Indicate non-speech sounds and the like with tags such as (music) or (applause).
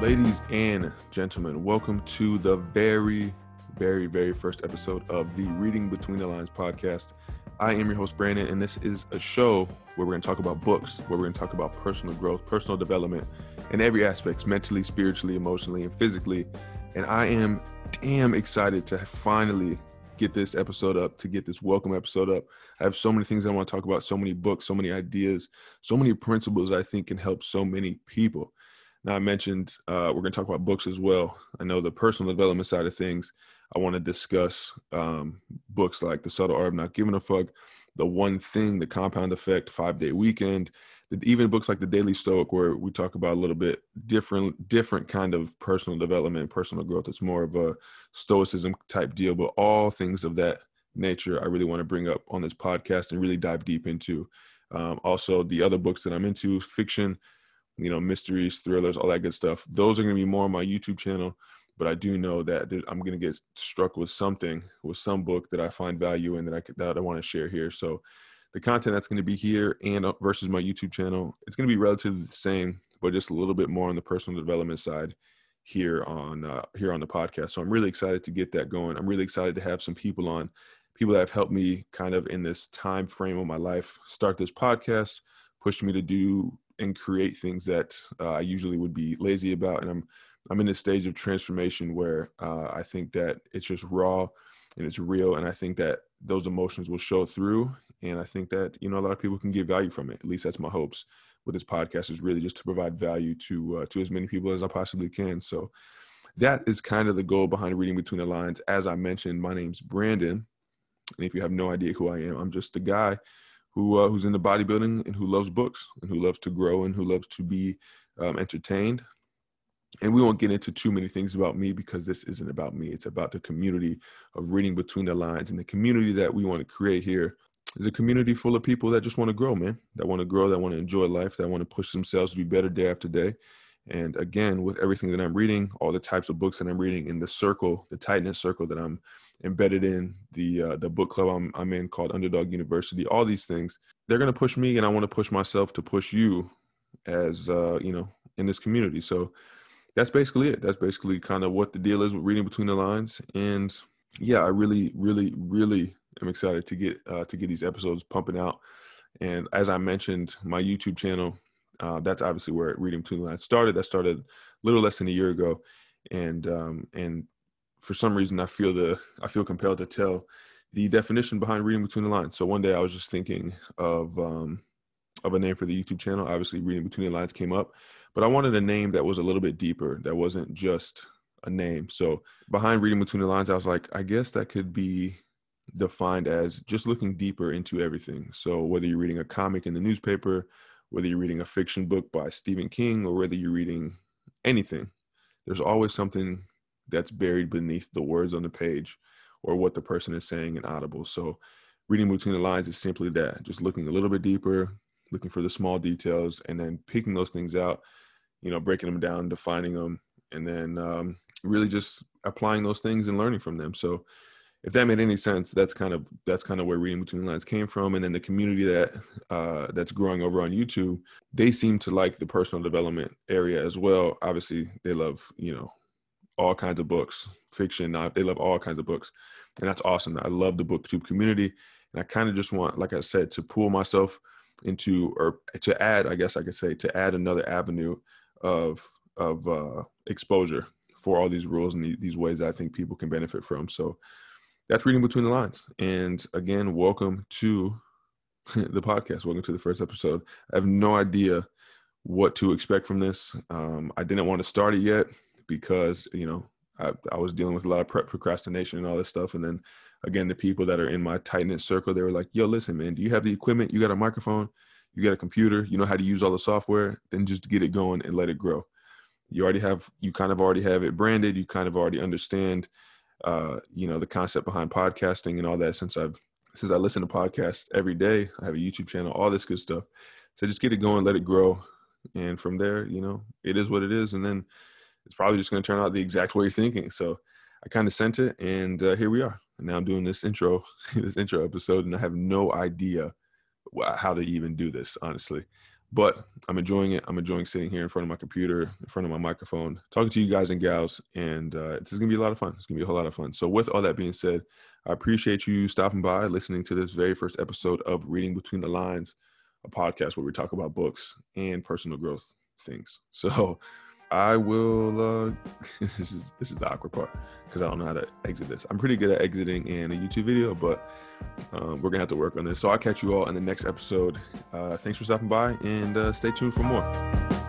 Ladies and gentlemen, welcome to the very, very, very first episode of the Reading Between the Lines podcast. I am your host, Brandyn, and this is a show where we're going to talk about books, where we're going to talk about personal growth, personal development, in every aspect mentally, spiritually, emotionally, and physically. And I am damn excited to finally get this episode up, to get this welcome episode up. I have so many things I want to talk about, so many books, so many ideas, so many principles I think can help so many people. Now, I mentioned uh, we're going to talk about books as well. I know the personal development side of things. I want to discuss um, books like The Subtle Art of Not Giving a Fuck, The One Thing, The Compound Effect, Five Day Weekend, even books like The Daily Stoic, where we talk about a little bit different, different kind of personal development, personal growth. It's more of a stoicism type deal, but all things of that nature, I really want to bring up on this podcast and really dive deep into. Um, also, the other books that I'm into, fiction you know, mysteries, thrillers, all that good stuff. Those are going to be more on my YouTube channel. But I do know that I'm going to get struck with something, with some book that I find value in that I that I want to share here. So the content that's going to be here and uh, versus my YouTube channel, it's going to be relatively the same, but just a little bit more on the personal development side here on uh, here on the podcast. So I'm really excited to get that going. I'm really excited to have some people on, people that have helped me kind of in this time frame of my life start this podcast, pushed me to do and create things that uh, I usually would be lazy about. And I'm I'm in this stage of transformation where uh, I think that it's just raw and it's real, and I think that those emotions will show through. And I think that you know a lot of people can get value from it. At least that's my hopes with this podcast is really just to provide value to uh, to as many people as I possibly can. So that is kind of the goal behind reading between the lines. As I mentioned, my name's Brandyn, and if you have no idea who I am, I'm just a guy who uh, who's into bodybuilding and who loves books and who loves to grow and who loves to be um, entertained. And we won't get into too many things about me because this isn't about me. It's about the community of reading between the lines and the community that we want to create here is a community full of people that just want to grow, man. That want to grow, that want to enjoy life, that want to push themselves to be better day after day. And again, with everything that I'm reading, all the types of books that I'm reading in the circle, the tightness circle that I'm embedded in the uh, the book club I'm, I'm in called Underdog University. All these things they're going to push me, and I want to push myself to push you as uh, you know in this community. So that's basically it. That's basically kind of what the deal is with reading between the lines. And yeah, I really, really, really am excited to get uh, to get these episodes pumping out. And as I mentioned, my YouTube channel, uh, that's obviously where reading between the lines started. That started a little less than a year ago, and um, and for some reason I feel the I feel compelled to tell the definition behind reading between the lines. So one day I was just thinking of um, of a name for the YouTube channel. Obviously, reading between the lines came up, but I wanted a name that was a little bit deeper. That wasn't just a name. So behind reading between the lines, I was like, I guess that could be defined as just looking deeper into everything. So whether you're reading a comic in the newspaper, whether you're reading a fiction book by Stephen King, or whether you're reading anything, there's always something that's buried beneath the words on the page or what the person is saying in audible. So reading between the lines is simply that just looking a little bit deeper looking for the small details and then picking those things out you know breaking them down defining them and then um, really just applying those things and learning from them. So if that made any sense that's kind of that's kind of where reading between the lines came from. And then the community that uh, that's growing over on youtube they seem to like the personal development area as well. Obviously they love you know all kinds of books, fiction. They love all kinds of books, and that's awesome. I love the booktube community, and I kind of just want, like I said, to pull myself into or to add, I guess I could say, to add another avenue of of uh, exposure for all these rules and these ways that I think people can benefit from. So that's reading between the lines. And again, welcome to (laughs) the podcast. Welcome to the first episode. I have no idea what to expect from this. Um, I didn't want to start it yet because you know I, I was dealing with a lot of prep procrastination and all this stuff, and then again the people that are in my tight knit circle they were like, "Yo, listen, man, do you have the equipment? You got a microphone? You got a computer? You know how to use all the software? Then just get it going and let it grow. You already have you kind of already have it branded. You kind of already understand." Uh, you know the concept behind podcasting and all that since I've since I listen to podcasts every day. I have a YouTube channel, all this good stuff. So just get it going, let it grow, and from there, you know, it is what it is. And then it's probably just going to turn out the exact way you're thinking. So I kind of sent it, and uh, here we are. And now I'm doing this intro, (laughs) this intro episode, and I have no idea how to even do this, honestly. but I'm enjoying it. I'm enjoying sitting here in front of my computer, in front of my microphone, talking to you guys and gals, and uh, it's gonna be a lot of fun. It's gonna be a whole lot of fun. So, with all that being said, I appreciate you stopping by, listening to this very first episode of Reading Between the Lines, a podcast where we talk about books and personal growth things. So, I will. Uh, (laughs) this is this is the awkward part because I don't know how to exit this. I'm pretty good at exiting in a YouTube video, but um, we're gonna have to work on this. So I'll catch you all in the next episode. Uh, thanks for stopping by, and uh, stay tuned for more.